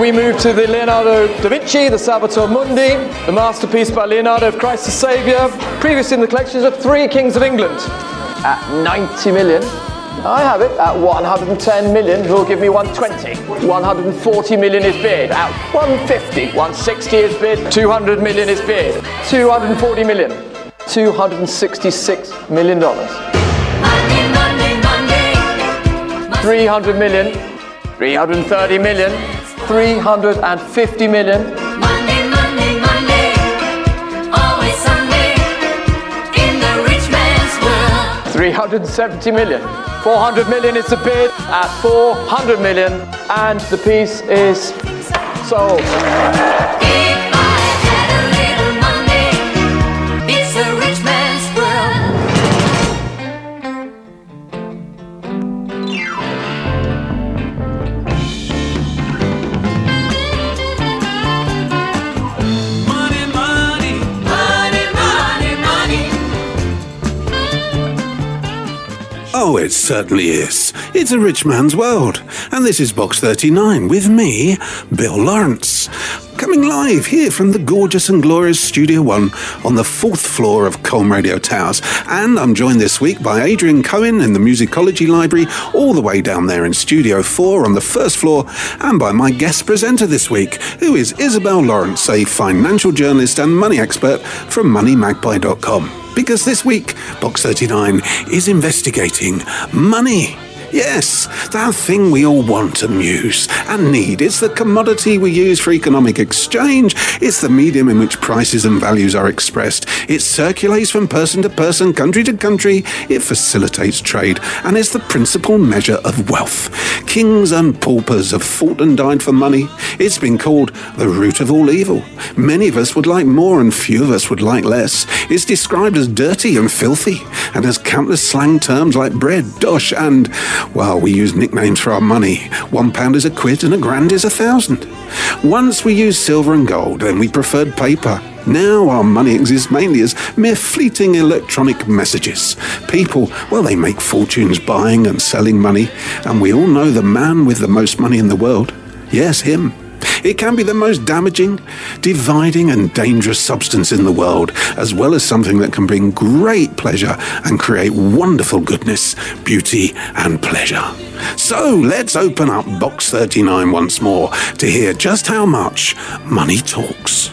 we move to the Leonardo da Vinci, the Salvator Mundi, the masterpiece by Leonardo of Christ the Saviour, previously in the collections of three kings of England. At 90 million, I have it at 110 million. Who'll give me 120? 140 million is bid. At 150, 160 is bid. 200 million is bid. 240 million. 266 million dollars. 300 million. 330 million. 350 million. 370 million. 400 million is the bid at 400 million, and the piece is sold. Oh, it certainly is. It's a rich man's world. And this is Box 39 with me, Bill Lawrence. Coming live here from the gorgeous and glorious Studio One on the fourth floor of Colne Radio Towers. And I'm joined this week by Adrian Cohen in the Musicology Library, all the way down there in Studio 4 on the first floor, and by my guest presenter this week, who is Isabel Lawrence, a financial journalist and money expert from MoneyMagpie.com because this week, Box 39 is investigating money. Yes, that thing we all want and use and need. It's the commodity we use for economic exchange. It's the medium in which prices and values are expressed. It circulates from person to person, country to country. It facilitates trade and is the principal measure of wealth. Kings and paupers have fought and died for money. It's been called the root of all evil. Many of us would like more and few of us would like less. It's described as dirty and filthy and has countless slang terms like bread, dosh, and well, we use nicknames for our money. One pound is a quid and a grand is a thousand. Once we used silver and gold, then we preferred paper. Now our money exists mainly as mere fleeting electronic messages. People, well, they make fortunes buying and selling money, and we all know the man with the most money in the world. Yes, him. It can be the most damaging, dividing, and dangerous substance in the world, as well as something that can bring great pleasure and create wonderful goodness, beauty, and pleasure. So let's open up Box 39 once more to hear just how much money talks.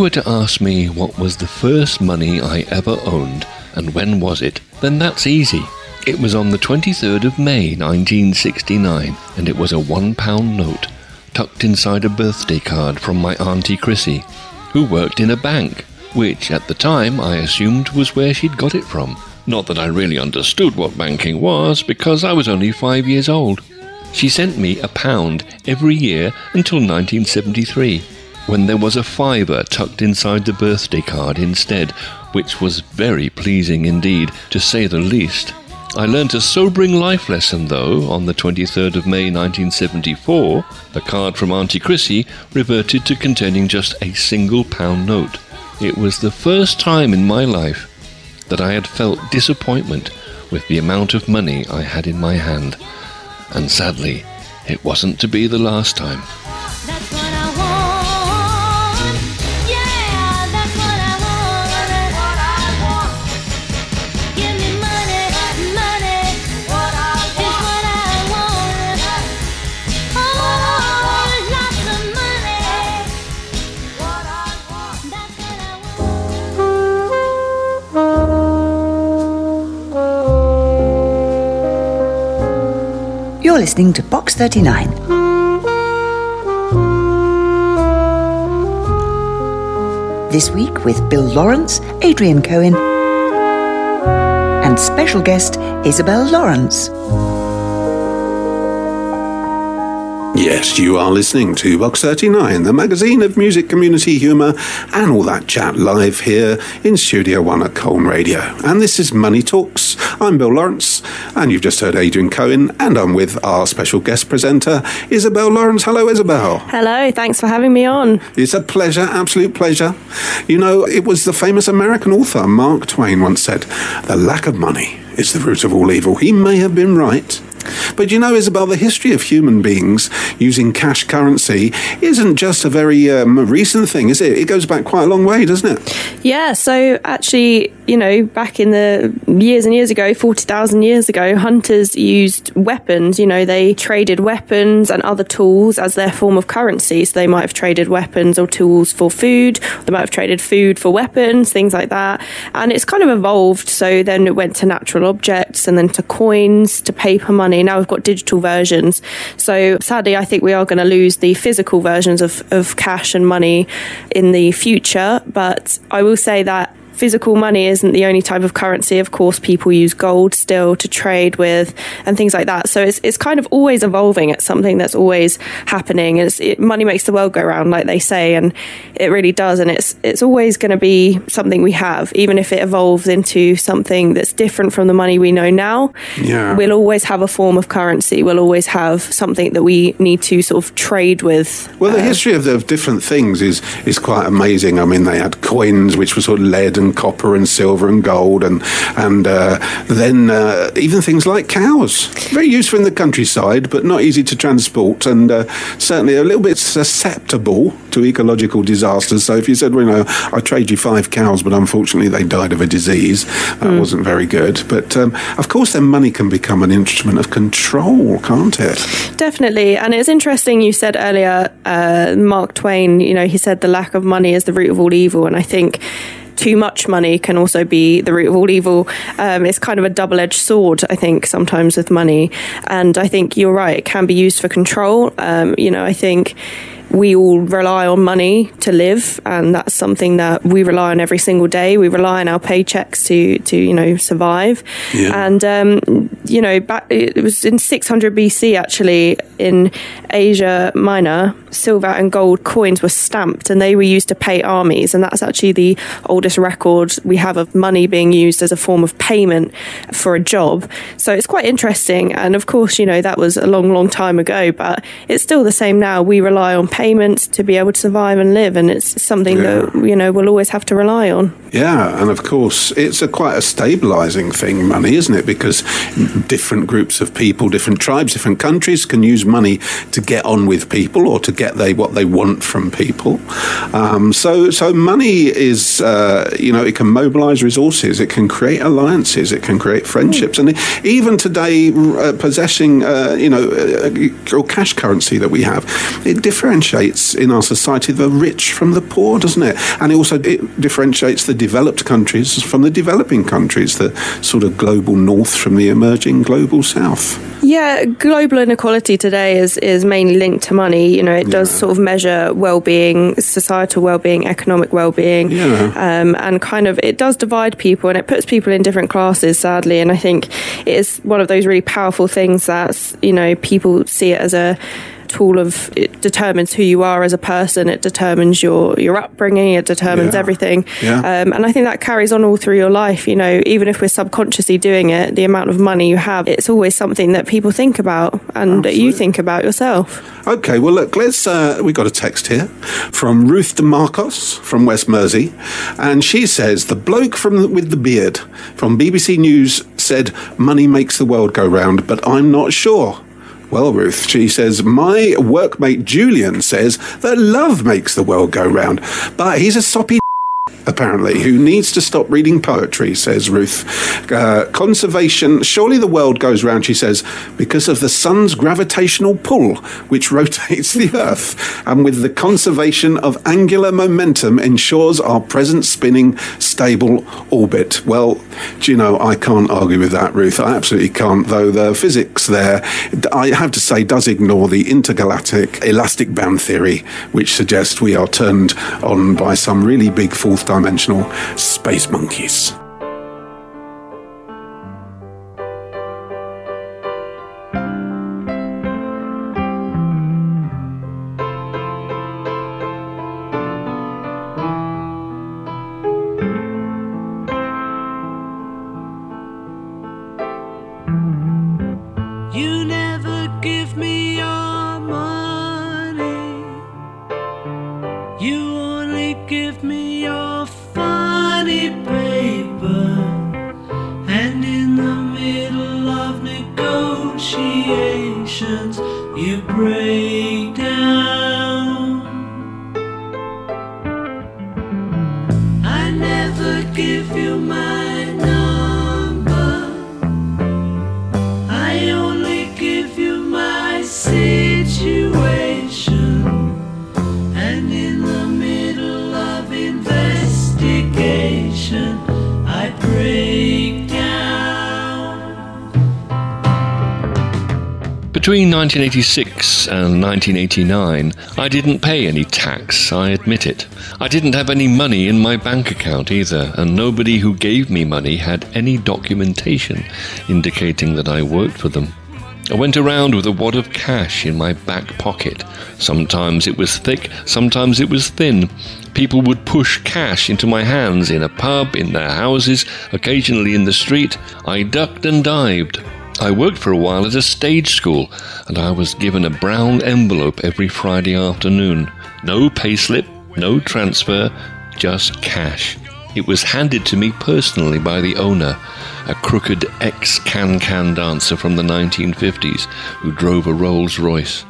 Were to ask me what was the first money I ever owned and when was it, then that's easy. It was on the 23rd of May 1969 and it was a one pound note tucked inside a birthday card from my Auntie Chrissy, who worked in a bank, which at the time I assumed was where she'd got it from. Not that I really understood what banking was, because I was only five years old. She sent me a pound every year until 1973 when there was a fiver tucked inside the birthday card instead, which was very pleasing indeed, to say the least. I learnt a sobering life lesson, though, on the 23rd of May 1974. The card from Auntie Chrissy reverted to containing just a single pound note. It was the first time in my life that I had felt disappointment with the amount of money I had in my hand. And sadly, it wasn't to be the last time. Listening to Box 39. This week with Bill Lawrence, Adrian Cohen, and special guest Isabel Lawrence. Yes, you are listening to Box 39, the magazine of music, community humour, and all that chat live here in Studio One at Colne Radio. And this is Money Talks. I'm Bill Lawrence, and you've just heard Adrian Cohen, and I'm with our special guest presenter, Isabel Lawrence. Hello, Isabel. Hello, thanks for having me on. It's a pleasure, absolute pleasure. You know, it was the famous American author Mark Twain once said, The lack of money is the root of all evil. He may have been right. But you know, Isabel, the history of human beings using cash currency isn't just a very um, recent thing, is it? It goes back quite a long way, doesn't it? Yeah, so actually, you know, back in the years and years ago, 40,000 years ago, hunters used weapons. You know, they traded weapons and other tools as their form of currency. So they might have traded weapons or tools for food, they might have traded food for weapons, things like that. And it's kind of evolved. So then it went to natural objects and then to coins, to paper money. Now we've got digital versions. So sadly, I think we are going to lose the physical versions of, of cash and money in the future. But I will say that physical money isn't the only type of currency. Of course, people use gold still to trade with and things like that. So it's, it's kind of always evolving. It's something that's always happening. It's, it, money makes the world go round, like they say, and it really does. And it's it's always going to be something we have, even if it evolves into something that's different from the money we know now. Yeah. We'll always have a form of currency. We'll always have something that we need to sort of trade with. Well, the um, history of the different things is is quite amazing. I mean, they had coins which were sort of lead and copper and silver and gold, and and uh, then uh, even things like cows, very useful in the countryside, but not easy to transport, and uh, certainly a little bit susceptible to ecological disasters. So if you said, well, you know, I trade you five cows, but unfortunately they died of a disease, that wasn't very good. But um, of course, then money can become an instrument of control, can't it? Definitely. And it's interesting you said earlier, uh, Mark Twain, you know, he said the lack of money is the root of all evil. And I think too much money can also be the root of all evil. Um, it's kind of a double edged sword, I think, sometimes with money. And I think you're right, it can be used for control. Um, you know, I think we all rely on money to live and that's something that we rely on every single day. We rely on our paychecks to to you know survive. Yeah. and um, you know back it was in 600 BC actually in Asia Minor silver and gold coins were stamped and they were used to pay armies. And that's actually the oldest record we have of money being used as a form of payment for a job. So it's quite interesting. And of course you know that was a long long time ago but it's still the same now. We rely on payments to be able to survive and live and it's something that you know we'll always have to rely on Yeah, and of course, it's a quite a stabilizing thing, money, isn't it? Because different groups of people, different tribes, different countries can use money to get on with people or to get they what they want from people. Um, so, so money is, uh, you know, it can mobilize resources, it can create alliances, it can create friendships, and even today, uh, possessing, uh, you know, uh, or cash currency that we have, it differentiates in our society the rich from the poor, doesn't it? And it also it differentiates the developed countries from the developing countries, the sort of global north from the emerging global south. Yeah, global inequality today is is mainly linked to money. You know, it does sort of measure well-being, societal well-being, economic well-being, Yeah. um, and kind of it does divide people and it puts people in different classes. Sadly, and I think it is one of those really powerful things that you know people see it as a tool of it determines who you are as a person. It determines your your upbringing. It determines Yeah. everything. Yeah. Um, and I think that carries on all through your life. You know, even if we're subconsciously doing it, the amount of money you have, it's always something that people think about and that you think about yourself. Okay, well, look, let's. Uh, we got a text here from Ruth DeMarcos from West Mersea, and she says the bloke from the, with the beard from BBC News said money makes the world go round, but I'm not sure. Well, Ruth, she says, my workmate Julian says that love makes the world go round, but he's a soppy apparently, who needs to stop reading poetry, says Ruth. Uh, conservation, surely the world goes round, she says, because of the sun's gravitational pull, which rotates the earth, and with the conservation of angular momentum ensures our present spinning, stable orbit. Well, do you know, I can't argue with that, Ruth. I absolutely can't, though the physics there, I have to say, does ignore the intergalactic elastic band theory, which suggests we are turned on by some really big fourth dimensional space monkeys. 1986 and 1989, I didn't pay any tax, I admit it. I didn't have any money in my bank account either, and nobody who gave me money had any documentation indicating that I worked for them. I went around with a wad of cash in my back pocket. Sometimes it was thick, sometimes it was thin. People would push cash into my hands in a pub, in their houses, occasionally in the street. I ducked and dived. I worked for a while at a stage school, and I was given a brown envelope every Friday afternoon. No payslip, no transfer, just cash. It was handed to me personally by the owner, a crooked ex can can dancer from the 1950s who drove a Rolls Royce.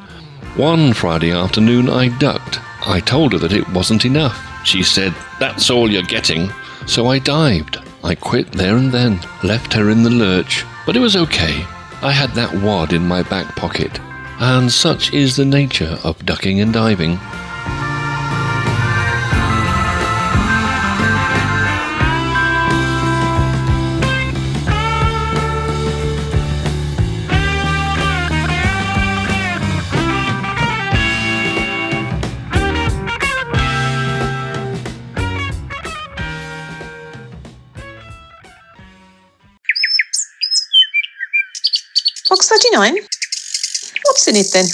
One Friday afternoon, I ducked. I told her that it wasn't enough. She said, That's all you're getting. So I dived. I quit there and then, left her in the lurch, but it was okay. I had that wad in my back pocket. And such is the nature of ducking and diving. Box 39? What's in it then?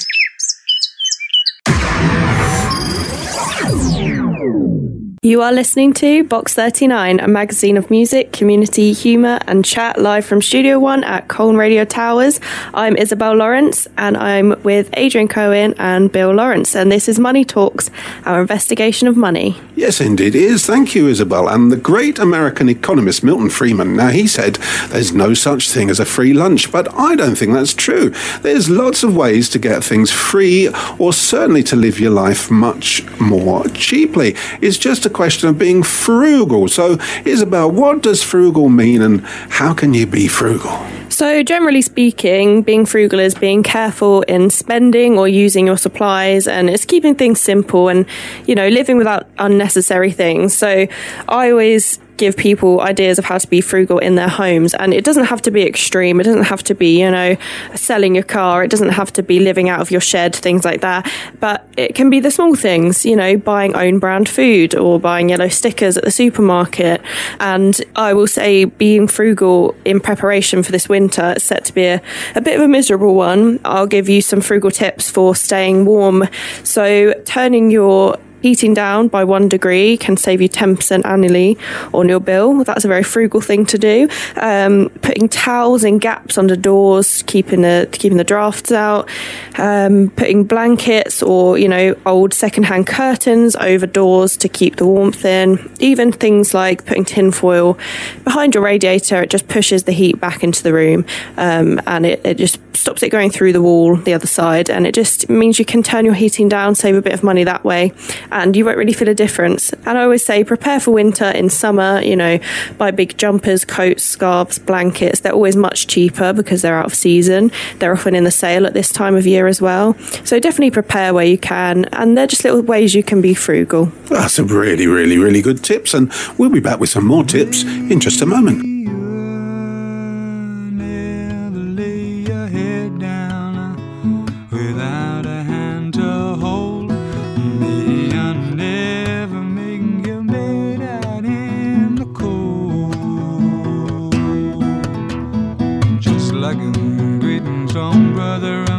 You are listening to Box 39, a magazine of music, community, humour, and chat live from Studio One at Colne Radio Towers. I'm Isabel Lawrence, and I'm with Adrian Cohen and Bill Lawrence, and this is Money Talks, our investigation of money. Yes, indeed it is. Thank you, Isabel. And the great American economist Milton Friedman. Now, he said there's no such thing as a free lunch, but I don't think that's true. There's lots of ways to get things free or certainly to live your life much more cheaply. It's just a question of being frugal. So, Isabel, what does frugal mean and how can you be frugal? So, generally speaking, being frugal is being careful in spending or using your supplies, and it's keeping things simple and, you know, living without unnecessary things. So, I always give people ideas of how to be frugal in their homes. And it doesn't have to be extreme. It doesn't have to be, you know, selling your car. It doesn't have to be living out of your shed, things like that. But it can be the small things, you know, buying own brand food or buying yellow stickers at the supermarket. And I will say, being frugal in preparation for this winter, it's set to be a, a bit of a miserable one. I'll give you some frugal tips for staying warm. So, turning your heating down by one degree can save you 10% annually on your bill. That's a very frugal thing to do. Um, putting towels in gaps under doors, keeping the keeping the drafts out. Um, putting blankets or you know old secondhand curtains over doors to keep the warmth in. Even things like putting tinfoil behind your radiator, it just pushes the heat back into the room um, and it, it just stops it going through the wall the other side and it just means you can turn your heating down, save a bit of money that way and you won't really feel a difference. And I always say prepare for winter in summer, you know, buy big jumpers, coats, scarves, blankets. They're always much cheaper because they're out of season. They're often in the sale at this time of year as well. So definitely prepare where you can. And they're just little ways you can be frugal. That's some really, really, really good tips, and we'll be back with some more tips in just a moment.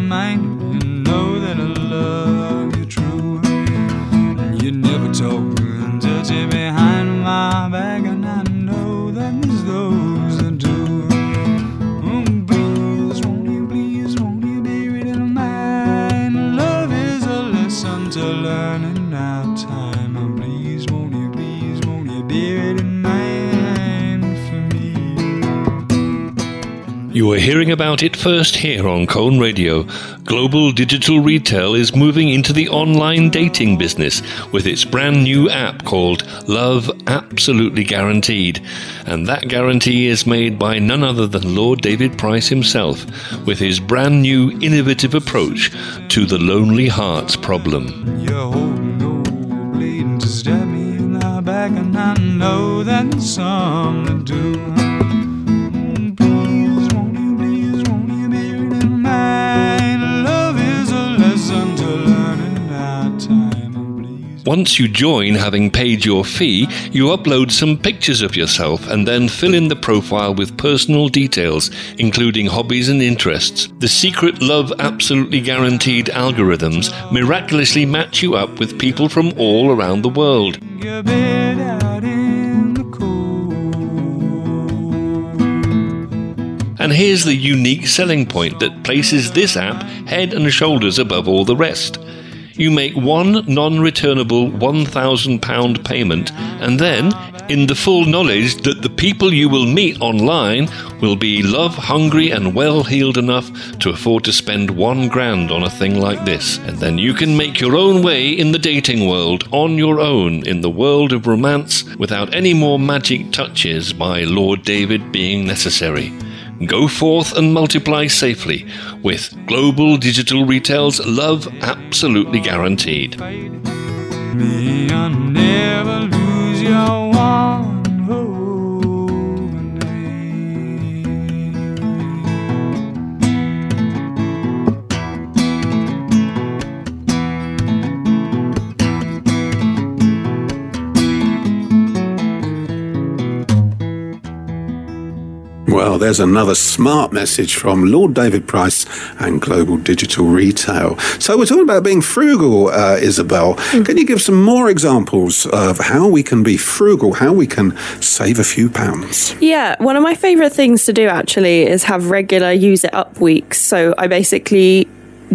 Mine, you know that I love you true. You never talk and behind my back, You are hearing about it first here on Colne Radio. Global digital retail is moving into the online dating business with its brand new app called Love Absolutely Guaranteed. And that guarantee is made by none other than Lord David Price himself with his brand new innovative approach to the lonely hearts problem. Once you join, having paid your fee, you upload some pictures of yourself and then fill in the profile with personal details, including hobbies and interests. The secret Love Absolutely Guaranteed algorithms miraculously match you up with people from all around the world. And here's the unique selling point that places this app head and shoulders above all the rest. You make one non returnable £1,000 payment, and then, in the full knowledge that the people you will meet online will be love hungry and well heeled enough to afford to spend one grand on a thing like this. And then you can make your own way in the dating world on your own in the world of romance without any more magic touches by Lord David being necessary. Go forth and multiply safely with Global Digital Retail's Love Absolutely Guaranteed. Well, there's another smart message from Lord David Price and Global Digital Retail. So, we're talking about being frugal, uh, Isabel. Can you give some more examples of how we can be frugal, how we can save a few pounds? Yeah, one of my favourite things to do actually is have regular use it up weeks. So I basically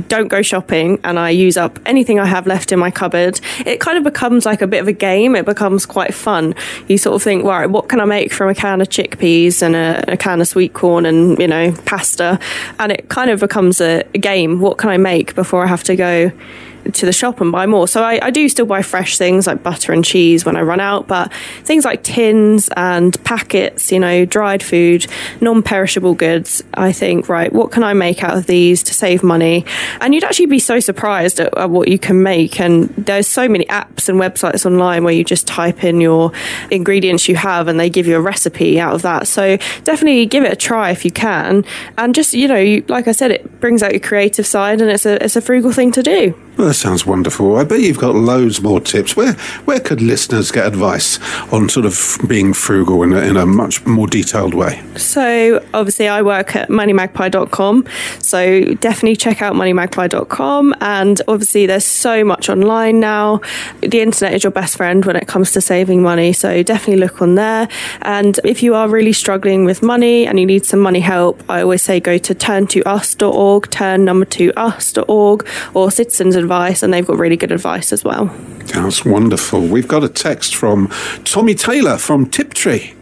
don't go shopping and I use up anything I have left in my cupboard. It kind of becomes like a bit of a game. It becomes quite fun. You sort of think, right, what can I make from a can of chickpeas and a, a can of sweet corn and, you know, pasta? And it kind of becomes a, a game. What can I make before I have to go? To the shop and buy more. So I, I do still buy fresh things like butter and cheese when I run out, but things like tins and packets, you know, dried food, non perishable goods, I think, right, what can I make out of these to save money? And you'd actually be so surprised at, at what you can make. And there's so many apps and websites online where you just type in your ingredients you have and they give you a recipe out of that. So definitely give it a try if you can. And just, you know, you, like I said, it brings out your creative side and it's a, it's a frugal thing to do. That sounds wonderful. I bet you've got loads more tips. Where where could listeners get advice on sort of being frugal in a, in a much more detailed way? So obviously I work at moneymagpie.com. So definitely check out moneymagpie.com. And obviously there's so much online now. The internet is your best friend when it comes to saving money. So definitely look on there. And if you are really struggling with money and you need some money help, I always say go to turn2us.org, turn number two us.org or Citizens Advice. And they've got really good advice as well. That's wonderful. We've got a text from Tommy Taylor from Tiptree.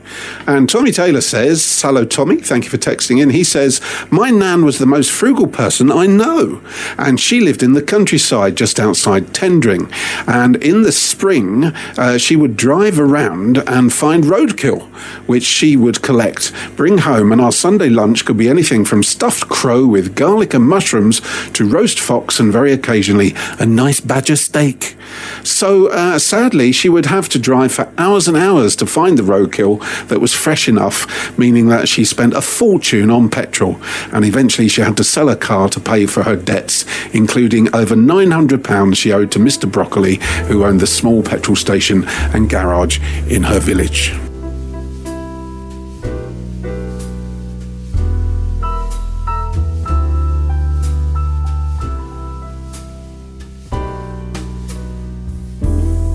And Tommy Taylor says, Hello, Tommy. Thank you for texting in. He says, My nan was the most frugal person I know. And she lived in the countryside just outside Tendring. And in the spring, uh, she would drive around and find roadkill, which she would collect, bring home. And our Sunday lunch could be anything from stuffed crow with garlic and mushrooms to roast fox and very occasionally a nice badger steak. So uh, sadly, she would have to drive for hours and hours to find the roadkill that was fresh enough, meaning that she spent a fortune on petrol. And eventually, she had to sell her car to pay for her debts, including over £900 she owed to Mr. Broccoli, who owned the small petrol station and garage in her village.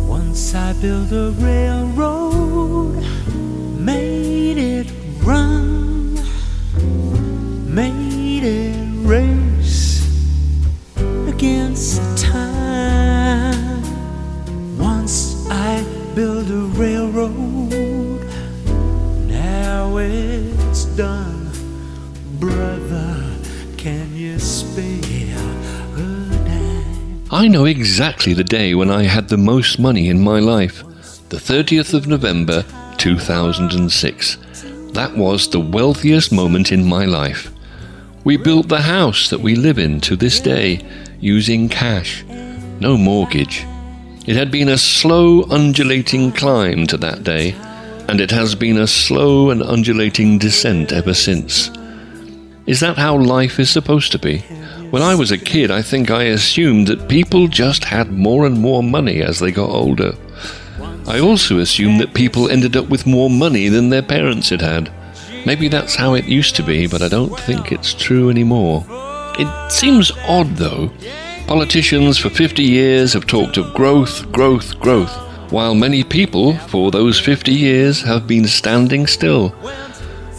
Once I built a railroad, made it race against time. Once I built a railroad, now it's done. Brother, can you spare a dime? I know exactly the day when I had the most money in my life. The 30th of November 2006. That was the wealthiest moment in my life. We built the house that we live in to this day using cash, no mortgage. It had been a slow, undulating climb to that day, and it has been a slow and undulating descent ever since. Is that how life is supposed to be? When I was a kid, I think I assumed that people just had more and more money as they got older. I also assumed that people ended up with more money than their parents had had. Maybe that's how it used to be, but I don't think it's true anymore. It seems odd, though. Politicians for 50 years have talked of growth, growth, growth, while many people for those 50 years have been standing still.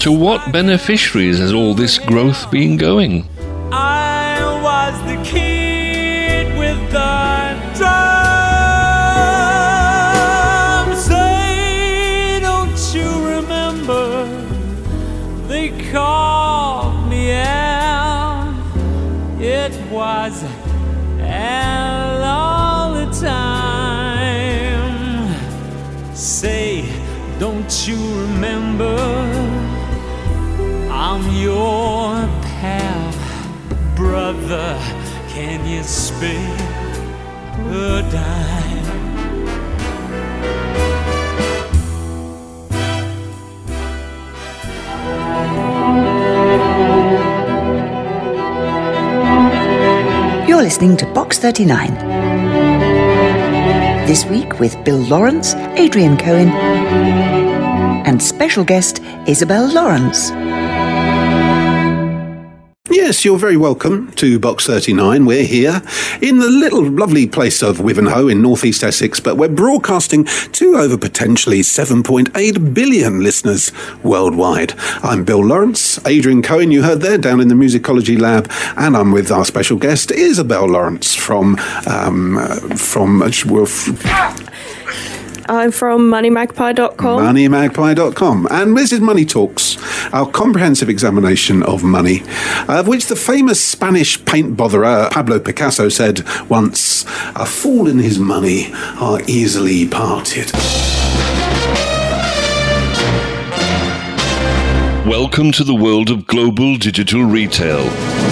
To what beneficiaries has all this growth been going? You're listening to Box 39. This week with Bill Lawrence, Adrian Cohen, and special guest Isabel Lawrence. Yes, you're very welcome to Box 39. We're here in the little lovely place of Wivenhoe in northeast Essex, but we're broadcasting to over potentially 7.8 billion listeners worldwide. I'm Bill Lawrence, Adrian Cohen, you heard there down in the Musicology Lab, and I'm with our special guest Isabel Lawrence from um, from uh, I'm from moneymagpie.com. moneymagpie.com. And this is Money Talks, our comprehensive examination of money, uh, of which the famous Spanish paint botherer Pablo Picasso said once, A fool and his money are easily parted. Welcome to the world of global digital retail.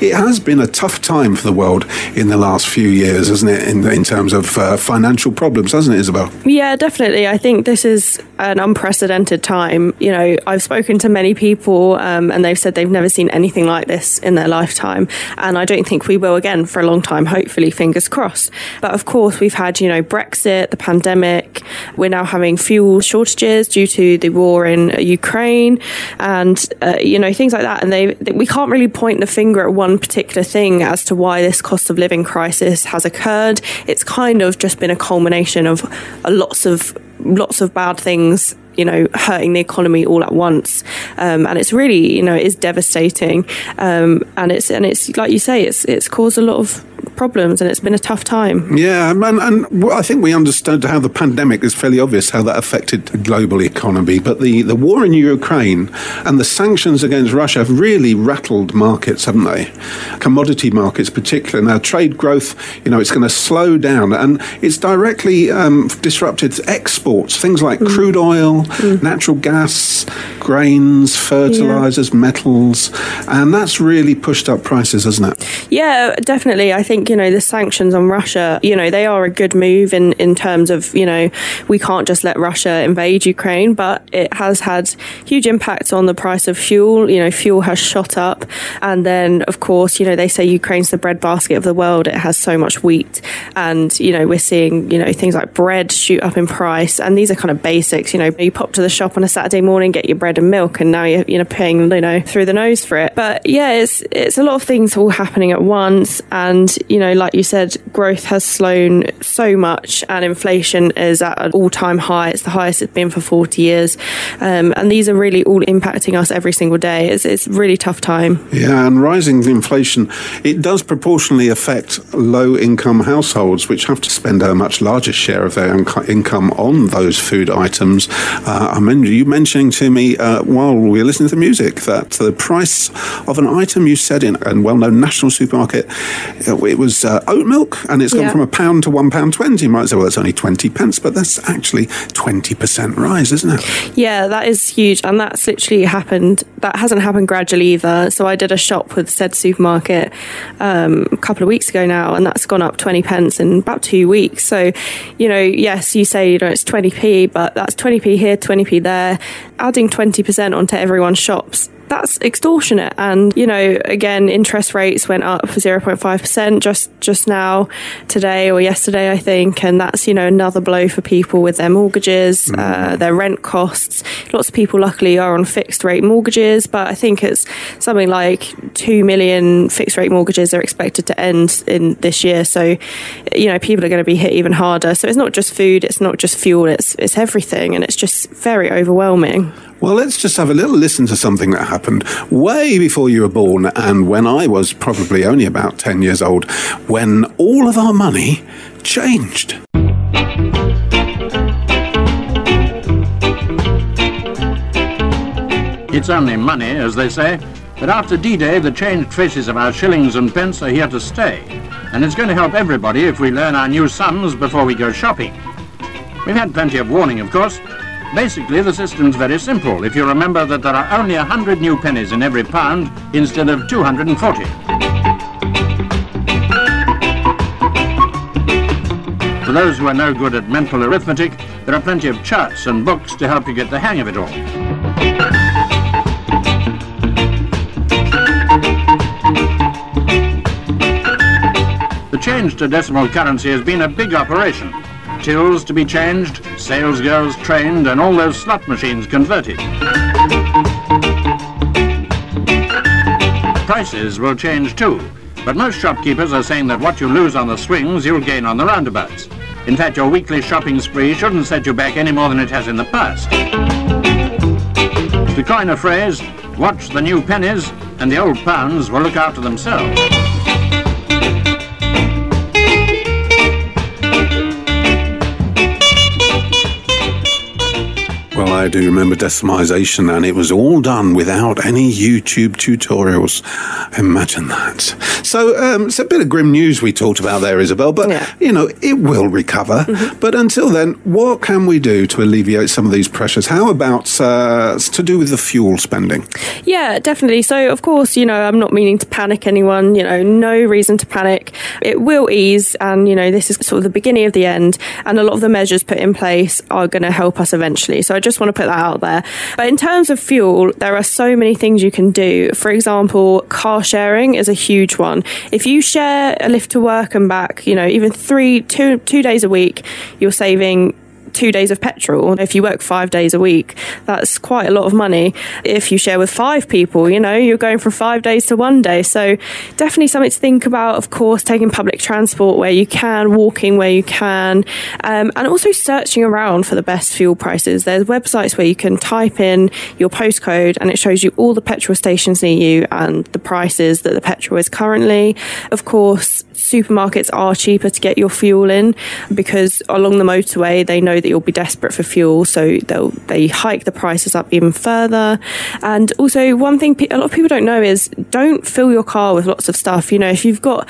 It has been a tough time for the world in the last few years, hasn't it, in, in terms of uh, financial problems, hasn't it, Isabel? Yeah, definitely. I think this is an unprecedented time. You know, I've spoken to many people um, and they've said they've never seen anything like this in their lifetime. And I don't think we will again for a long time, hopefully, fingers crossed. But of course, we've had, you know, Brexit, the pandemic. We're now having fuel shortages due to the war in Ukraine and, uh, you know, things like that. And they, we can't really point the finger at one particular thing as to why this cost of living crisis has occurred. It's kind of just been a culmination of uh, lots of lots of bad things you know hurting the economy all at once um, and it's really you know it is devastating um, and it's and it's like you say it's it's caused a lot of problems and it's been a tough time Yeah, and, and I think we understood how the pandemic is fairly obvious how that affected the global economy. But the, the war in Ukraine and the sanctions against Russia have really rattled markets, haven't they? Commodity markets, particularly. Now, trade growth, you know, it's going to slow down, and it's directly um, disrupted exports, things like crude oil, Mm. natural gas, grains, fertilizers, metals, and that's really pushed up prices, hasn't it? Yeah, definitely. I think, you know, the sanctions on Russia, you know, they are a good move in, in terms of, you know, we can't just let Russia invade Ukraine, but it has had huge impacts on the price of fuel. You know, fuel has shot up. And then, of course, you know, they say Ukraine's the breadbasket of the world. It has so much wheat. And, you know, we're seeing, you know, things like bread shoot up in price. And these are kind of basics. You know, you pop to the shop on a Saturday morning, get your bread and milk, and now you're, you know, paying, you know, through the nose for it. But yeah, it's, it's a lot of things all happening at once. And, you know, like you said, growth has slowed so much and inflation is at an all time high. It's the highest it's been for 40 years. Um, and these are really all impacting us every single day. It's, it's really tough time. Yeah, and rising inflation, it does proportionally affect low income households, which have to spend a much larger share of their income on those food items. Uh, I you mentioning to me uh, while we were listening to the music that the price of an item you said in a well known national supermarket, uh, it was uh, oat milk, and it's gone Yeah. from a pound to one pound twenty. You might say, well, it's only 20 pence, but that's actually 20% rise, isn't it? Yeah, that is huge. And that's literally happened. That hasn't happened gradually either. So I did a shop with said supermarket um, a couple of weeks ago now, and that's gone up 20 pence in about two weeks. So, you know, yes, you say, you know, it's 20p, but that's 20p here, 20p there. Adding 20% onto everyone's shops that's extortionate. And you know, again, interest rates went up for zero point five percent just just now, today or yesterday, I think, and that's you know another blow for people with their mortgages, uh, their rent costs. Lots of people, luckily, are on fixed rate mortgages, but I think it's something like two million fixed rate mortgages are expected to end in this year. So, you know, people are going to be hit even harder. So it's not just food, it's not just fuel, it's it's everything, and it's just very overwhelming. Well, let's just have a little listen to something that happened way before you were born and when I was probably only about 10 years old, when all of our money changed. It's only money, as they say, but after D-Day, the changed faces of our shillings and pence are here to stay, and it's going to help everybody if we learn our new sums before we go shopping. We've had plenty of warning, of course. Basically, the system's very simple, if you remember that there are only 100 new pennies in every pound instead of 240. For those who are no good at mental arithmetic, there are plenty of charts and books to help you get the hang of it all. The change to decimal currency has been a big operation. Tills to be changed, sales girls trained, and all those slot machines converted. Prices will change too, but most shopkeepers are saying that what you lose on the swings, you'll gain on the roundabouts. In fact, your weekly shopping spree shouldn't set you back any more than it has in the past. To coin a phrase, watch the new pennies, and the old pounds will look after themselves. I do remember decimization, and it was all done without any YouTube tutorials. Imagine that. So, um, it's a bit of grim news we talked about there, Isabel, but, Yeah. you know, it will recover. But until then, what can we do to alleviate some of these pressures? How about uh, to do with the fuel spending? Yeah, definitely. So, of course, you know, I'm not meaning to panic anyone, you know, no reason to panic. It will ease, and, you know, this is sort of the beginning of the end, and a lot of the measures put in place are going to help us eventually. So, I just want to put that out there. But in terms of fuel, there are so many things you can do. For example, car sharing is a huge one. If you share a lift to work and back, you know, even three, two, two days a week, you're saving two days of petrol. If you work five days a week, that's quite a lot of money. If you share with five people, you know, you're going from five days to one day. So definitely something to think about. Of course, taking public transport where you can, walking where you can, um, and also searching around for the best fuel prices. There's websites where you can type in your postcode and it shows you all the petrol stations near you and the prices that the petrol is currently. Of course, supermarkets are cheaper to get your fuel in because along the motorway they know that you'll be desperate for fuel so they'll they hike the prices up even further and also one thing pe- a lot of people don't know is don't fill your car with lots of stuff you know if you've got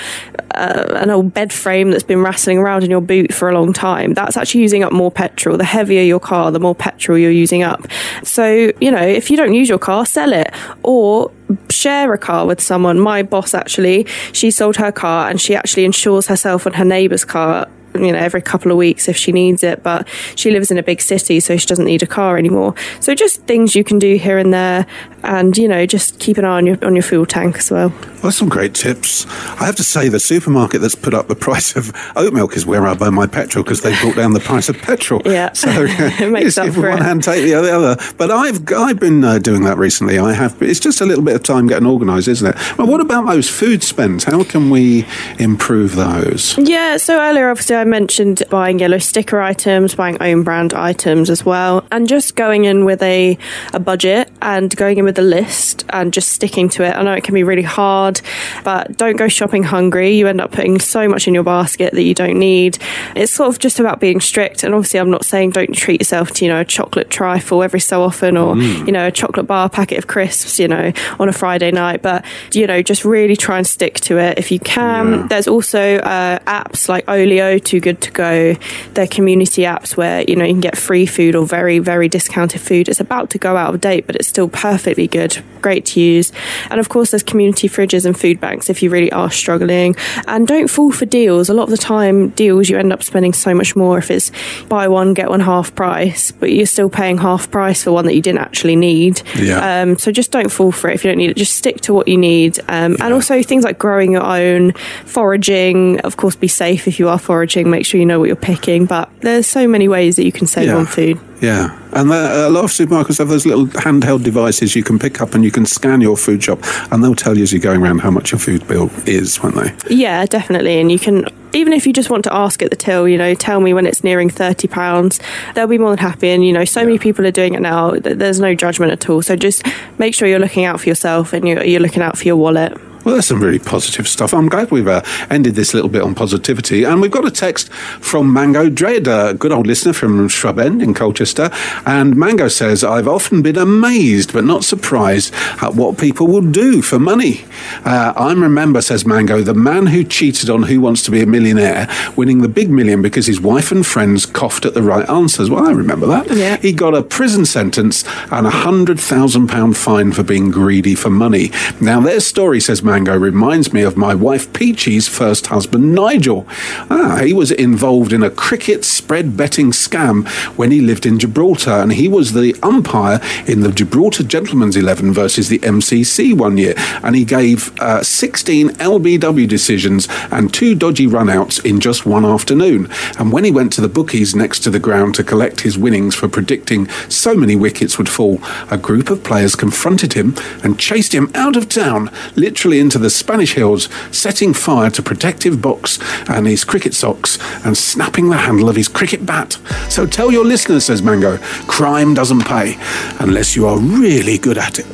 uh, an old bed frame that's been rattling around in your boot for a long time that's actually using up more petrol the heavier your car the more petrol you're using up so you know if you don't use your car sell it or share a car with someone. My boss actually, she sold her car and she actually insures herself on her neighbour's car. You know, every couple of weeks if she needs it, but she lives in a big city, so she doesn't need a car anymore. So just things you can do here and there, and you know, just keep an eye on your on your fuel tank as well. Well, some great tips. I have to say, the supermarket that's put up the price of oat milk is where I buy my petrol because they brought down the price of petrol. Yeah. so It makes up for one it. hand, take the other. But I've I've been uh, doing that recently. I have. It's just a little bit of time getting organised, isn't it? Well, what about those food spends? How can we improve those? Yeah, so earlier, obviously, I mentioned buying yellow sticker items, buying own brand items as well, and just going in with a, a budget and going in with a list and just sticking to it. I know it can be really hard, but don't go shopping hungry. You end up putting so much in your basket that you don't need. It's sort of just about being strict. And obviously, I'm not saying don't treat yourself to, you know, a chocolate trifle every so often or, you know, a chocolate bar packet of crisps, you know, on a Friday night, but, you know, just really try and stick to it if you can. There's also uh, apps like Olio, Too Good To Go. They're community apps where, you know, you can get free food or very, very discounted food. It's about to go out of date, but it's still perfectly good, great to use. And of course, there's community fridges and food banks if you really are struggling. And don't fall for deals. A lot of the time, deals, you end up spending so much more if it's buy one, get one half price, but you're still paying half price for one that you didn't actually need. Yeah. Um, so just don't fall for it if you don't need it. Just stick to what you need. Um, And also things like growing your own, foraging. Of course, be safe if you are foraging. Make sure you know what you're picking. But there's so many ways that you can save Yeah. on food. Yeah, and there, uh, a lot of supermarkets have those little handheld devices you can pick up and you can scan your food shop, and they'll tell you as you're going around how much your food bill is, won't they? Yeah, definitely. And you can, even if you just want to ask at the till, you know, tell me when it's nearing £30, they'll be more than happy. And, you know, so many people are doing it now. There's no judgment at all. So just make sure you're looking out for yourself and you're, you're looking out for your wallet. Well, that's some really positive stuff. I'm glad we've uh, ended this little bit on positivity. And we've got a text from Mango Dread, a good old listener from Shrub End in Colchester. And Mango says, I've often been amazed but not surprised at what people will do for money. Uh, I remember, says Mango, the man who cheated on Who Wants to Be a Millionaire, winning the big million because his wife and friends coughed at the right answers. Well, I remember that. Yeah. He got a prison sentence and a hundred thousand pound fine for being greedy for money. Now, their story, says Mango, reminds me of my wife Peachy's first husband, Nigel. Ah, he was involved in a cricket spread betting scam when he lived in Gibraltar, and he was the umpire in the Gibraltar Gentlemen's Eleven versus the MCC one year, and he gave uh, 16 LBW decisions and two dodgy runouts in just one afternoon. And when he went to the bookies next to the ground to collect his winnings for predicting so many wickets would fall, a group of players confronted him and chased him out of town, literally into the Spanish hills, setting fire to protective box and his cricket socks and snapping the handle of his cricket bat. So tell your listeners, says Mango, crime doesn't pay unless you are really good at it.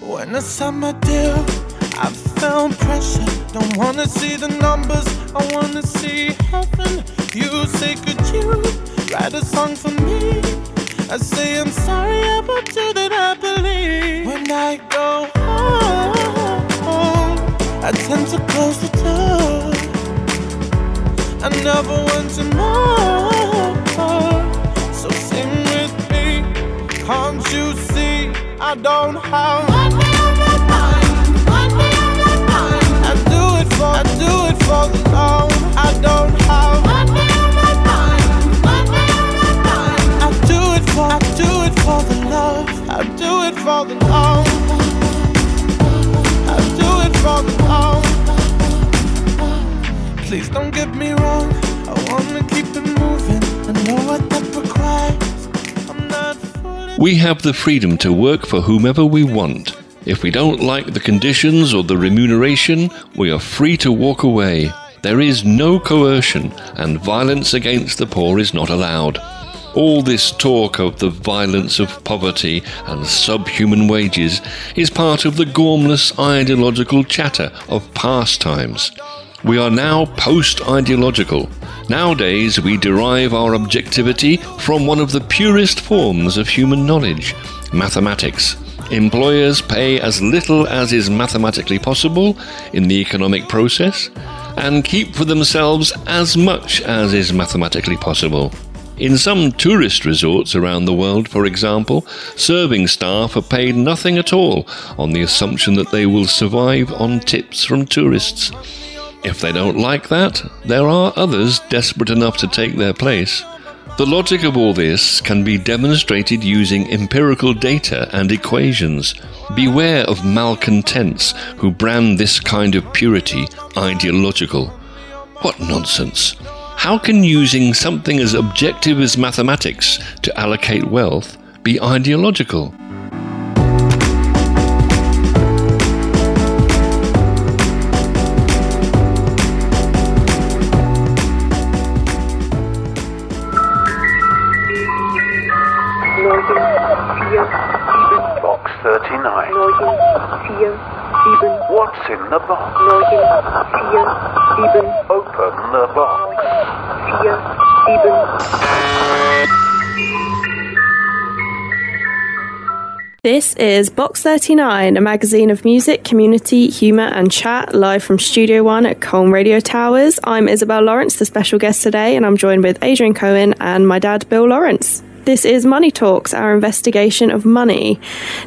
When the summer deal, I found pressure. Don't wanna see the numbers, I wanna see heaven. You say, could you write a song for me? I say I'm sorry I put you that I believe. When I go home, I tend to close the door. I never want to more. So sing with me. Can't you see? I don't have. My mind I do it for, I do it for the love. I don't have. I do it for, I do it for the love. I do it for the love. Love. Please don't get me wrong. I wanna keep it moving. I know what that requires. We have the freedom to work for whomever we want. If we don't like the conditions or the remuneration, we are free to walk away. There is no coercion, and violence against the poor is not allowed. All this talk of the violence of poverty and subhuman wages is part of the gormless ideological chatter of past times. We are now post ideological. Nowadays, we derive our objectivity from one of the purest forms of human knowledge mathematics. Employers pay as little as is mathematically possible in the economic process and keep for themselves as much as is mathematically possible. In some tourist resorts around the world, for example, serving staff are paid nothing at all on the assumption that they will survive on tips from tourists. If they don't like that, there are others desperate enough to take their place. The logic of all this can be demonstrated using empirical data and equations. Beware of malcontents who brand this kind of purity ideological. What nonsense! How can using something as objective as mathematics to allocate wealth be ideological? Box 39. What's in the box? Open the box. This is Box 39, a magazine of music, community, humour, and chat, live from Studio One at Colne Radio Towers. I'm Isabel Lawrence, the special guest today, and I'm joined with Adrian Cohen and my dad, Bill Lawrence. This is Money Talks, our investigation of money.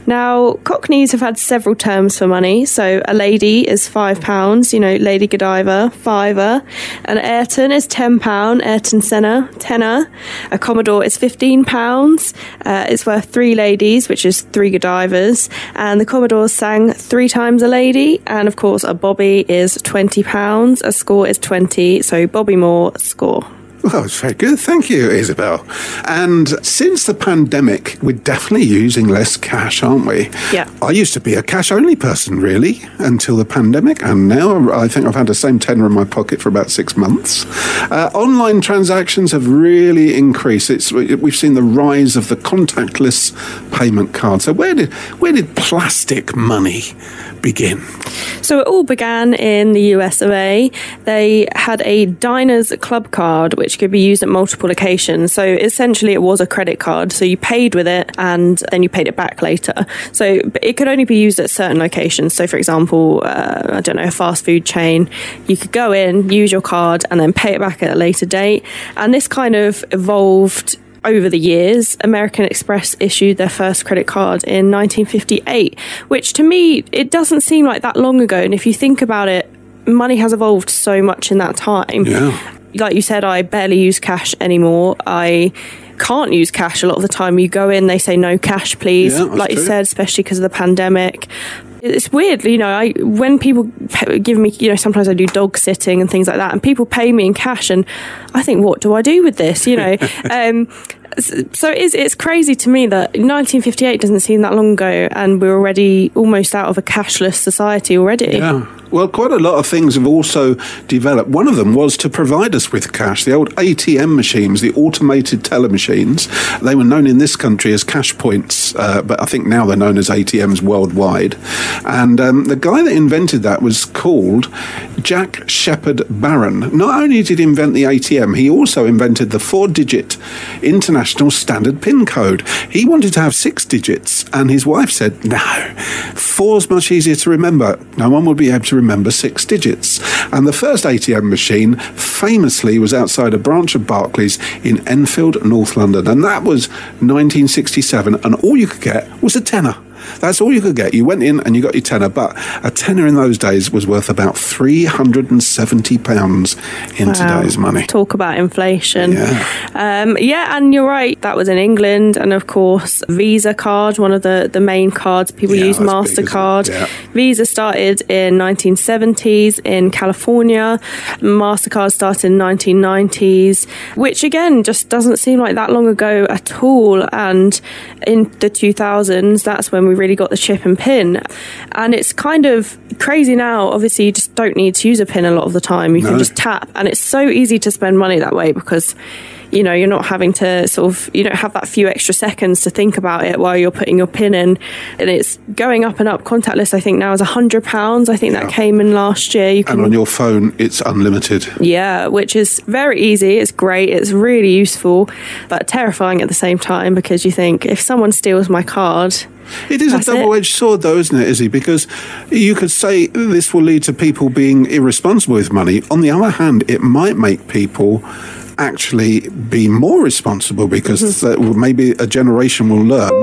Now, Cockneys have had several terms for money. So, a lady is five pounds, you know, Lady Godiva, fiver. An Ayrton is ten pound, Ayrton Senna, tenner. A Commodore is fifteen pounds. Uh, it's worth three ladies, which is three Godivas. And the Commodore sang three times a lady. And of course, a Bobby is twenty pounds. A score is twenty. So, Bobby Moore score. Well, it's very good. Thank you, Isabel. And since the pandemic, we're definitely using less cash, aren't we? Yeah. I used to be a cash only person, really, until the pandemic. And now I think I've had the same tenner in my pocket for about six months. Uh, online transactions have really increased. It's, we've seen the rise of the contactless payment card. So, where did, where did plastic money begin? So it all began in the US of A. They had a diner's club card which could be used at multiple occasions. So essentially, it was a credit card. So you paid with it and then you paid it back later. So it could only be used at certain locations. So, for example, uh, I don't know, a fast food chain, you could go in, use your card, and then pay it back at a later date. And this kind of evolved over the years, American Express issued their first credit card in 1958, which to me, it doesn't seem like that long ago. And if you think about it, money has evolved so much in that time. Yeah. Like you said, I barely use cash anymore. I can't use cash a lot of the time. You go in, they say no cash, please. Yeah, like you said, especially because of the pandemic. It's weird, you know. I when people give me, you know, sometimes I do dog sitting and things like that, and people pay me in cash, and I think, what do I do with this? You know, um, so it's it's crazy to me that 1958 doesn't seem that long ago, and we're already almost out of a cashless society already. Yeah. Well, quite a lot of things have also developed. One of them was to provide us with cash. The old ATM machines, the automated teller machines, they were known in this country as cash points, uh, but I think now they're known as ATMs worldwide. And um, the guy that invented that was called Jack Shepherd-Barron. Not only did he invent the ATM, he also invented the four digit international standard PIN code. He wanted to have six digits, and his wife said, No, four's much easier to remember. No one would be able to remember six digits. And the first ATM machine famously was outside a branch of Barclays in Enfield, North London. And that was 1967, and all you could get was a tenner. That's all you could get. You went in and you got your tenner, but a tenner in those days was worth about £370 in Wow. today's money. Talk about inflation. Yeah. Um, yeah, and you're right. That was in England, and of course, Visa card, one of the, the main cards people Yeah, use. Mastercard. Yeah. Visa started in 1970s in California. Mastercard started in 1990s, which again just doesn't seem like that long ago at all. And in the 2000s, that's when we really got the chip and pin. And it's kind of crazy now. Obviously, you just don't need to use a pin a lot of the time. You No. can just tap, and it's so easy to spend money that way because. You know, you're not having to sort of, you don't have that few extra seconds to think about it while you're putting your pin in. And it's going up and up. Contactless, I think now is £100. I think that came in last year. You And on your phone, it's unlimited. yeah, which is very easy. It's great. It's really useful, but terrifying at the same time because you think if someone steals my card, It is That's a double edged sword, though, isn't it, Izzy? Because you could say this will lead to people being irresponsible with money. On the other hand, it might make people actually be more responsible because Mm-hmm. maybe a generation will learn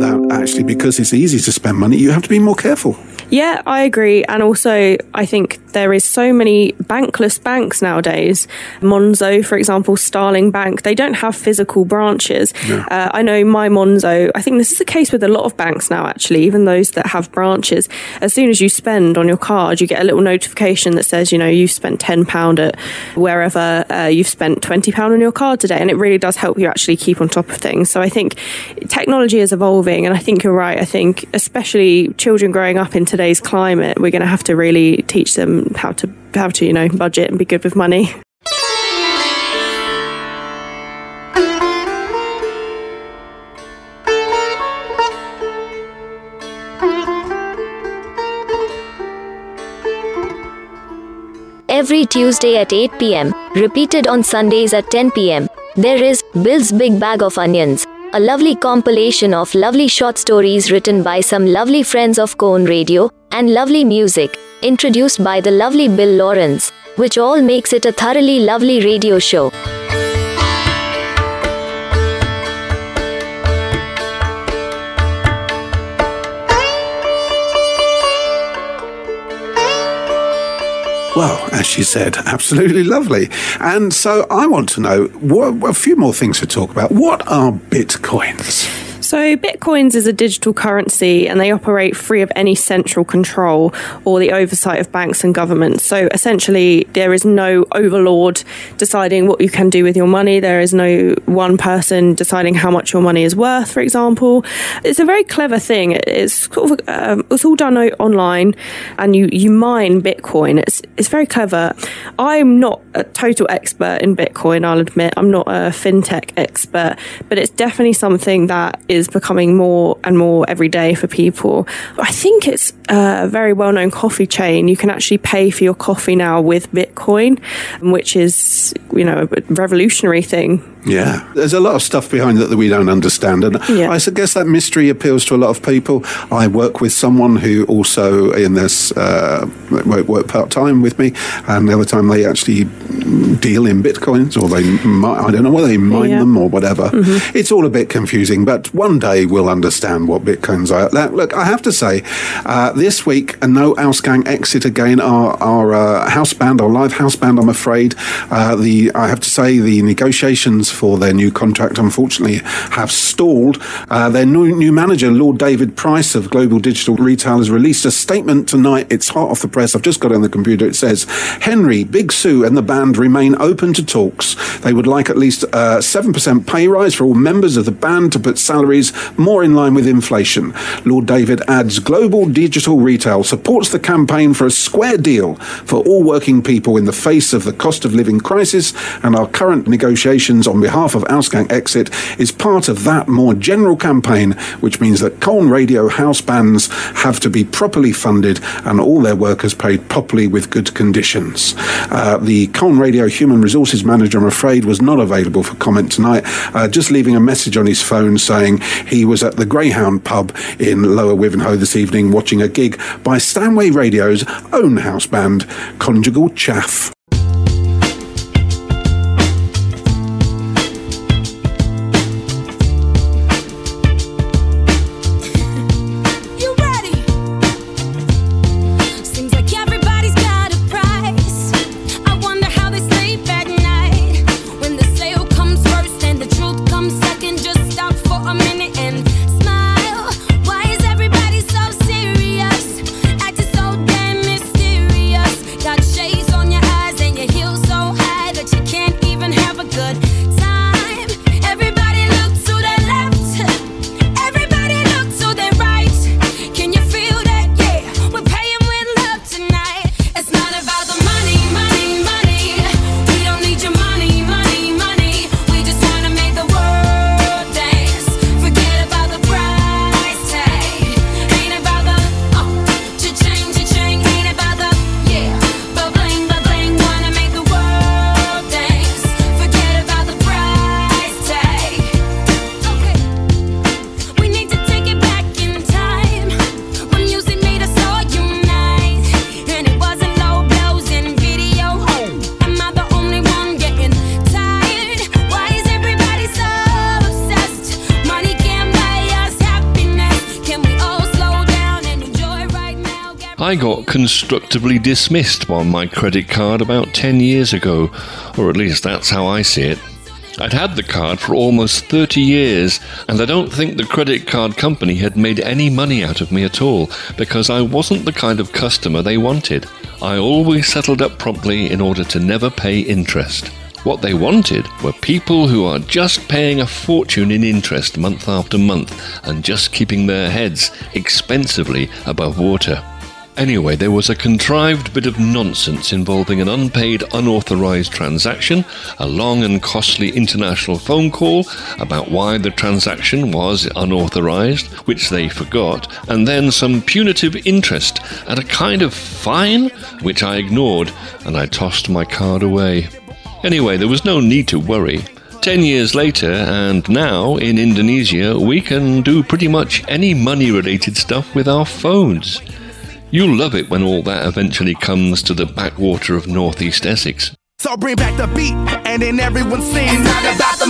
that actually because it's easy to spend money, you have to be more careful. Yeah, I agree. And also, I think there is so many bankless banks nowadays. Monzo, for example, Starling Bank, they don't have physical branches. Uh, I know my Monzo, I think this is the case with a lot of banks now, actually, even those that have branches. As soon as you spend on your card, you get a little notification that says, you know, you've spent £10 at wherever, uh, you've spent £20 on your card today. And it really does help you actually keep on top of things. So I think technology is evolving. And I think you're right. I think, especially children growing up in today's climate, we're going to have to really teach them how to, how to, you know, budget and be good with money. Every Tuesday at 8 pm, repeated on Sundays at 10 pm, there is Bill's Big Bag of Onions, a lovely compilation of lovely short stories written by some lovely friends of Colne Radio, and lovely music, introduced by the lovely Bill Lawrence, which all makes it a thoroughly lovely radio show. Well, as she said, absolutely lovely. And so I want to know what, a few more things to talk about. What are bitcoins? So, Bitcoins is a digital currency and they operate free of any central control or the oversight of banks and governments. So, essentially, there is no overlord deciding what you can do with your money. There is no one person deciding how much your money is worth, for example. It's a very clever thing. It's sort of, um, it's all done online and you, you mine Bitcoin. It's, it's very clever. I'm not a total expert in Bitcoin, I'll admit. I'm not a fintech expert, but it's definitely something that is becoming more and more every day for people. I think it's a very well known coffee chain. You can actually pay for your coffee now with Bitcoin, which is, you know, a revolutionary thing. Yeah, there's a lot of stuff behind it that we don't understand, and Yeah. I guess that mystery appeals to a lot of people. I work with someone who also in this uh, work, part time with me, and the other time they actually deal in bitcoins, or they mi- I don't know whether they mine Yeah. them or whatever. Mhm. It's all a bit confusing, but one day we'll understand what bitcoins are. Now, look, I have to say, uh, this week, a No Ausgang exit again. Our our uh, house band, our live house band. I'm afraid uh, the I have to say the negotiations for their new contract, unfortunately, have stalled. Uh, their new, new manager, Lord David Price of Global Digital Retail, has released a statement tonight. It's hot off the press. I've just got it on the computer. It says Henry, Big Sue, and the band remain open to talks. They would like at least a 7% pay rise for all members of the band to put salaries more in line with inflation. Lord David adds Global Digital Retail supports the campaign for a square deal for all working people in the face of the cost of living crisis, and our current negotiations on behalf of Ausgang Exit is part of that more general campaign, which means that Colne Radio house bands have to be properly funded and all their workers paid properly with good conditions. Uh, the Colne Radio Human Resources Manager, I'm afraid, was not available for comment tonight, uh, just leaving a message on his phone saying he was at the Greyhound pub in Lower Wivenhoe this evening watching a gig by Stanway Radio's own house band, Conjugal Chaff. Constructively dismissed on my credit card about 10 years ago, or at least that's how I see it. I'd had the card for almost 30 years, and I don't think the credit card company had made any money out of me at all because I wasn't the kind of customer they wanted. I always settled up promptly in order to never pay interest. What they wanted were people who are just paying a fortune in interest month after month and just keeping their heads expensively above water. Anyway, there was a contrived bit of nonsense involving an unpaid, unauthorized transaction, a long and costly international phone call about why the transaction was unauthorized, which they forgot, and then some punitive interest and a kind of fine, which I ignored, and I tossed my card away. Anyway, there was no need to worry. Ten years later, and now in Indonesia, we can do pretty much any money related stuff with our phones. You'll love it when all that eventually comes to the backwater of northeast Essex. So bring back the beat, and then everyone sings. It's not about the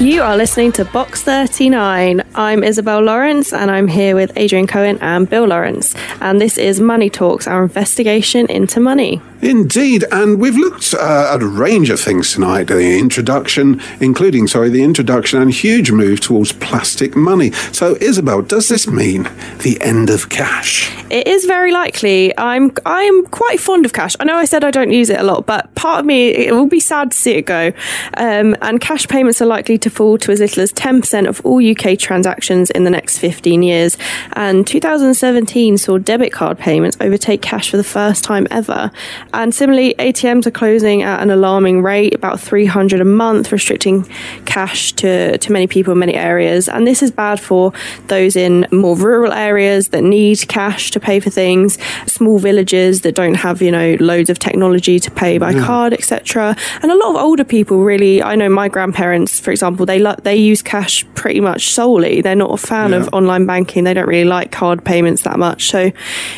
You are listening to Box 39. I'm Isabel Lawrence and I'm here with Adrian Cohen and Bill Lawrence. And this is Money Talks, our investigation into money. Indeed, and we've looked uh, at a range of things tonight. The introduction, including, sorry, the introduction and huge move towards plastic money. So, Isabel, does this mean the end of cash? It is very likely. I'm I'm quite fond of cash. I know I said I don't use it a lot, but part of me it will be sad to see it go. Um, and cash payments are likely to fall to as little as 10% of all UK transactions in the next 15 years. And 2017 saw debit card payments overtake cash for the first time ever. And similarly, ATMs are closing at an alarming rate, about 300 a month, restricting cash to, to many people in many areas. And this is bad for those in more rural areas that need cash to pay for things, small villages that don't have, you know, loads of technology to pay by Yeah. card, etc. And a lot of older people really, I know my grandparents, for example, they lo- they use cash pretty much solely. They're not a fan of online banking. They don't really like card payments that much. So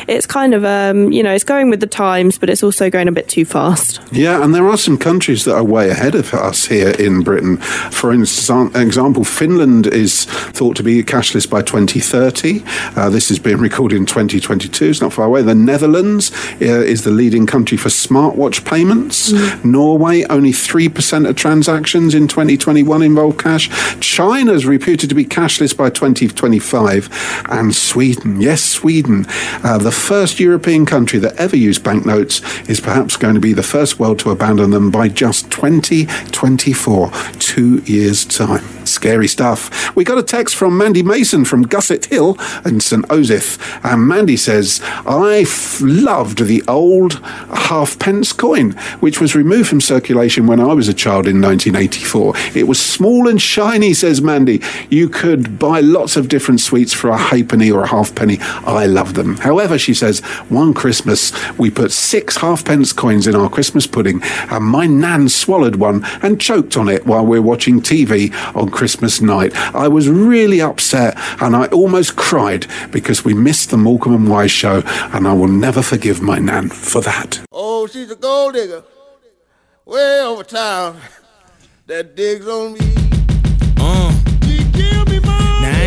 it's kind of, um, you know, it's going with the times, but it's also going a bit too fast. Yeah, and there are some countries that are way ahead of us here in Britain. For instance, example, Finland is thought to be cashless by 2030. Uh, this is being recorded in 2022. It's not far away. The Netherlands uh, is the leading country for smartwatch payments. Norway, only 3% of transactions in 2021 cash. China is reputed to be cashless by 2025. And Sweden, yes, Sweden, uh, the first European country that ever used banknotes, is perhaps going to be the first world to abandon them by just 2024, two years' time. Scary stuff. We got a text from Mandy Mason from Gusset Hill and St. Osyth. And Mandy says, I f- loved the old halfpence coin, which was removed from circulation when I was a child in 1984. It was small and shiny, says Mandy. You could buy lots of different sweets for a halfpenny or a halfpenny. I love them. However, she says, one Christmas we put six halfpence coins in our Christmas pudding, and my nan swallowed one and choked on it while we we're watching TV on Christmas night. I was really upset and I almost cried because we missed the Morecambe and Wise show, and I will never forgive my nan for that. Oh, she's a gold digger. Way over town. That digs on me.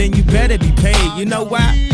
then you better be paid. You know why?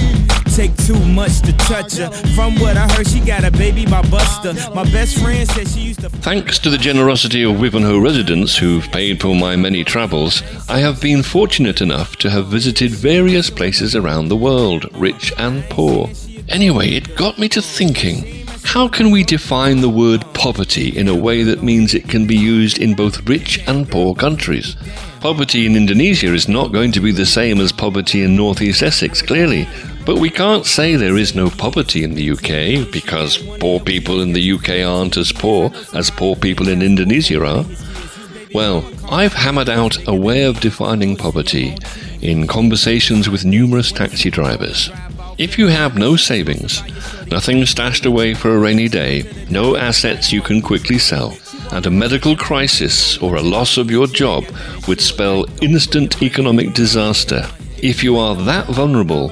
Take too much to touch her. From what I heard, she got a baby by Buster. My best friend said she used to. Thanks to the generosity of Wivenhoe residents who've paid for my many travels, I have been fortunate enough to have visited various places around the world, rich and poor. Anyway, it got me to thinking how can we define the word poverty in a way that means it can be used in both rich and poor countries? Poverty in Indonesia is not going to be the same as poverty in northeast Essex, clearly. But we can't say there is no poverty in the UK because poor people in the UK aren't as poor as poor people in Indonesia are. Well, I've hammered out a way of defining poverty in conversations with numerous taxi drivers. If you have no savings, nothing stashed away for a rainy day, no assets you can quickly sell, and a medical crisis or a loss of your job would spell instant economic disaster, if you are that vulnerable,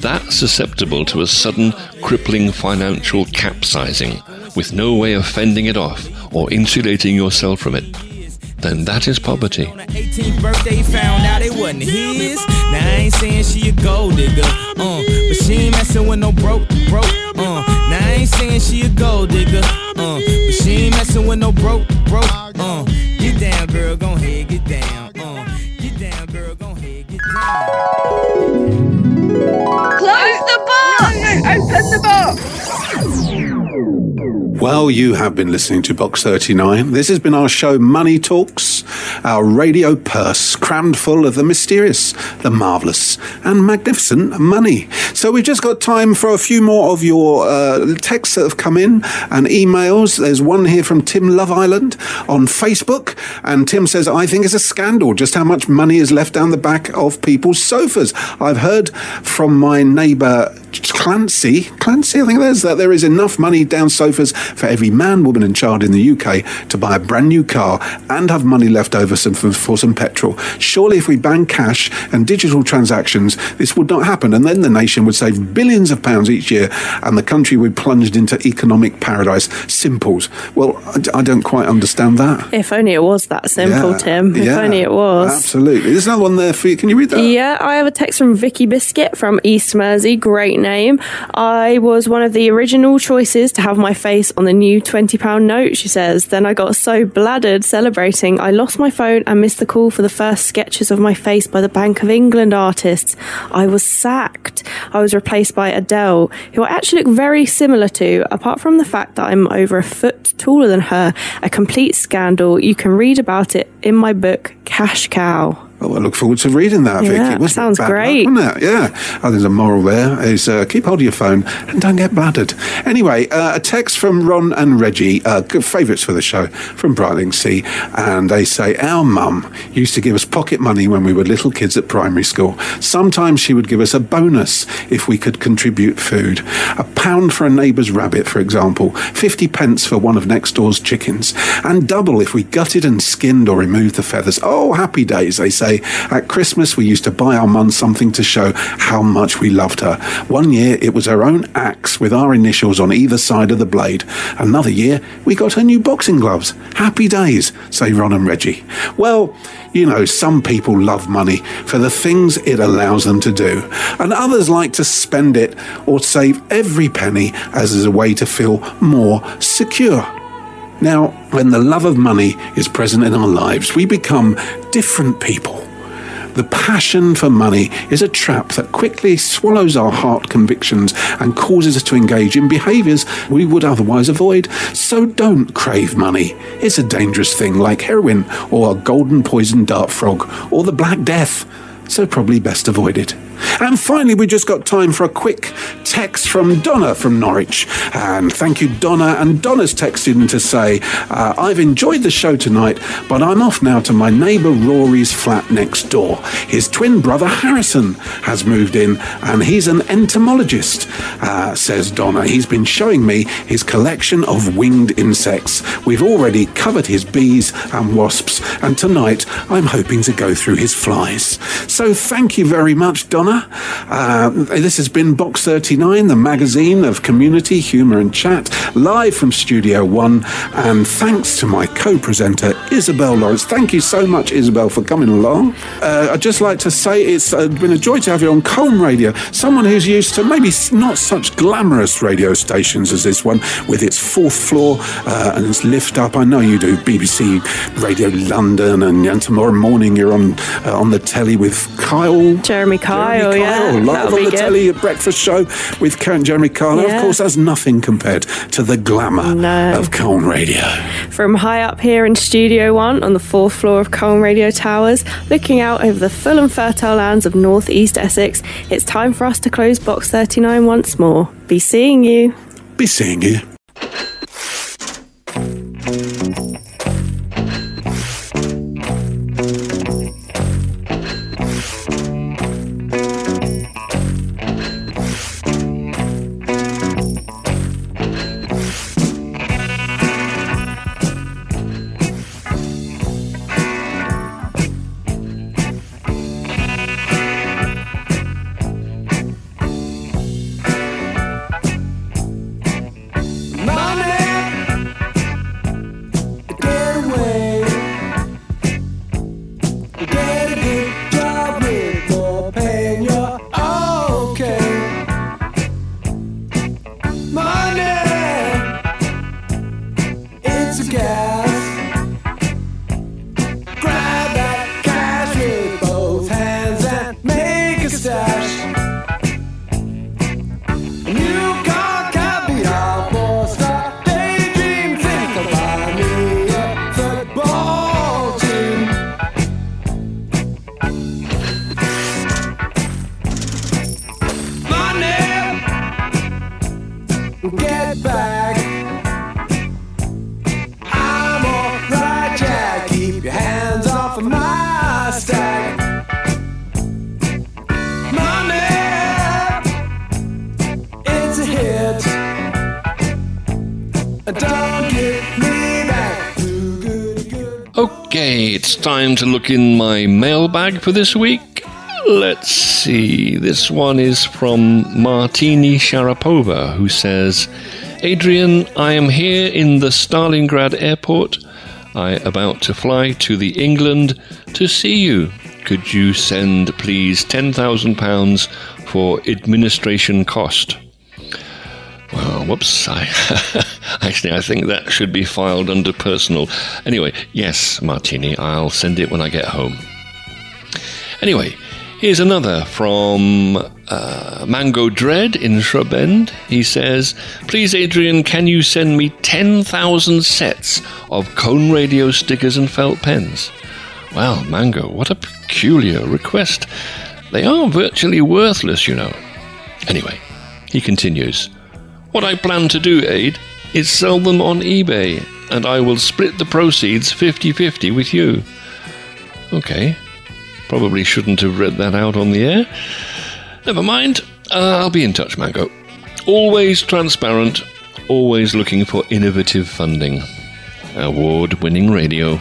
that susceptible to a sudden crippling financial capsizing, with no way of fending it off or insulating yourself from it, then that is poverty. 18th birthday, found out it wasn't his. Now I ain't saying she a gold digger, uh, but she ain't messing with no broke, broke, uh. Now I ain't saying she a gold digger, uh, but she ain't messing with no broke, broke, uh. Get down, girl, gon' head, get down, uh. Get down, girl, gon' head, get down. Close the box! Open the box! Well, you have been listening to Box 39. This has been our show Money Talks, our radio purse crammed full of the mysterious, the marvellous, and magnificent money. So we've just got time for a few more of your uh, texts that have come in and emails. There's one here from Tim Love Island on Facebook, and Tim says, I think it's a scandal just how much money is left down the back of people's sofas. I've heard from my neighbour Clancy, Clancy, I think there's that there is enough money down sofas for every man, woman, and child in the UK to buy a brand new car and have money left over some, for, for some petrol. Surely, if we ban cash and digital transactions, this would not happen. And then the nation would save billions of pounds each year and the country would plunged into economic paradise. Simples. Well, I don't quite understand that. If only it was that simple, Yeah, Tim. If yeah, only it was. Absolutely. There's another one there for you. Can you read that? Yeah, I have a text from Vicky Biscuit from East Mersea. Great name. I was one of the original choices to have my face on the new £20 note, she says. Then I got so bladdered celebrating, I lost my phone and missed the call for the first sketches of my face by the Bank of England artists. I was sacked. I was replaced by Adele, who I actually look very similar to, apart from the fact that I'm over a foot taller than her. A complete scandal. You can read about it in my book, Cash Cow. Oh, I look forward to reading that, Vicky. Yeah, sounds luck, great. wasn't it? Yeah. Oh, there's a moral there. Is uh, keep hold of your phone and don't get bladdered. Anyway, uh, a text from Ron and Reggie, uh, favourites for the show, from Brightlingsea, and they say our mum used to give us pocket money when we were little kids at primary school. Sometimes she would give us a bonus if we could contribute food. A pound for a neighbour's rabbit, for example, 50 pence for one of next door's chickens, and double if we gutted and skinned or removed the feathers. Oh, happy days, they say. At Christmas, we used to buy our mum something to show how much we loved her. One year, it was her own axe with our initials on either side of the blade. Another year, we got her new boxing gloves. Happy days, say Ron and Reggie. Well, you know, some people love money for the things it allows them to do, and others like to spend it or save every penny as a way to feel more secure. Now, when the love of money is present in our lives, we become different people. The passion for money is a trap that quickly swallows our heart convictions and causes us to engage in behaviours we would otherwise avoid. So don't crave money. It's a dangerous thing like heroin or a golden poison dart frog or the Black Death. So probably best avoided. And finally, we just got time for a quick text from Donna from Norwich. And thank you, Donna. And Donna's texted in to say, uh, I've enjoyed the show tonight, but I'm off now to my neighbour Rory's flat next door. His twin brother Harrison has moved in, and he's an entomologist, uh, says Donna. He's been showing me his collection of winged insects. We've already covered his bees and wasps, and tonight I'm hoping to go through his flies. So thank you very much, Donna. Uh, this has been Box 39, the magazine of community, humour, and chat, live from Studio One. And thanks to my co presenter, Isabel Lawrence. Thank you so much, Isabel, for coming along. Uh, I'd just like to say it's uh, been a joy to have you on Colne Radio, someone who's used to maybe not such glamorous radio stations as this one, with its fourth floor uh, and its lift up. I know you do BBC Radio London, and, and tomorrow morning you're on uh, on the telly with Kyle. Jeremy Kyle, Jeremy yeah. Live on the good. telly at breakfast show with Karen Jeremy Kyle. Of course, that's nothing compared to the glamour No. of Colne Radio. From high up here in Studio One on the fourth floor of Colne Radio Towers, looking out over the full and fertile lands of North East Essex, it's time for us to close Box 39 once more. Be seeing you. Be seeing you. Time to look in my mailbag for this week. Let's see. This one is from Martini Sharapova, who says, Adrian, I am here in the Stalingrad airport. I about to fly to the England to see you. Could you send, please, £10,000 for administration cost? Well, whoops. I, actually, I think that should be filed under personal. Anyway, yes, Martini, I'll send it when I get home. Anyway, here's another from uh, Mango Dread in Shrub End. He says, Please, Adrian, can you send me 10,000 sets of Colne Radio stickers and felt pens? Wow, Mango, what a peculiar request. They are virtually worthless, you know. Anyway, he continues, What I plan to do, Aid, is sell them on eBay, and I will split the proceeds 50 50 with you. Okay, probably shouldn't have read that out on the air. Never mind, uh, I'll be in touch, Mango. Always transparent, always looking for innovative funding. Award winning radio.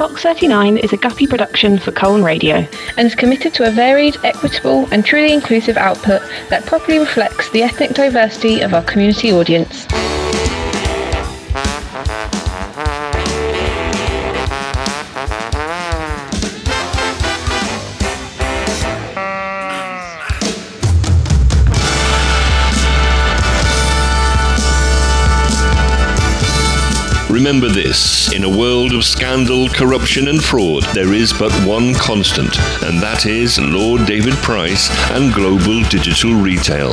Box 39 is a Guppy production for Colne Radio and is committed to a varied, equitable, and truly inclusive output that properly reflects the ethnic diversity of our community audience. Remember this in a world of scandal, corruption, and fraud, there is but one constant, and that is Lord David Price and global digital retail.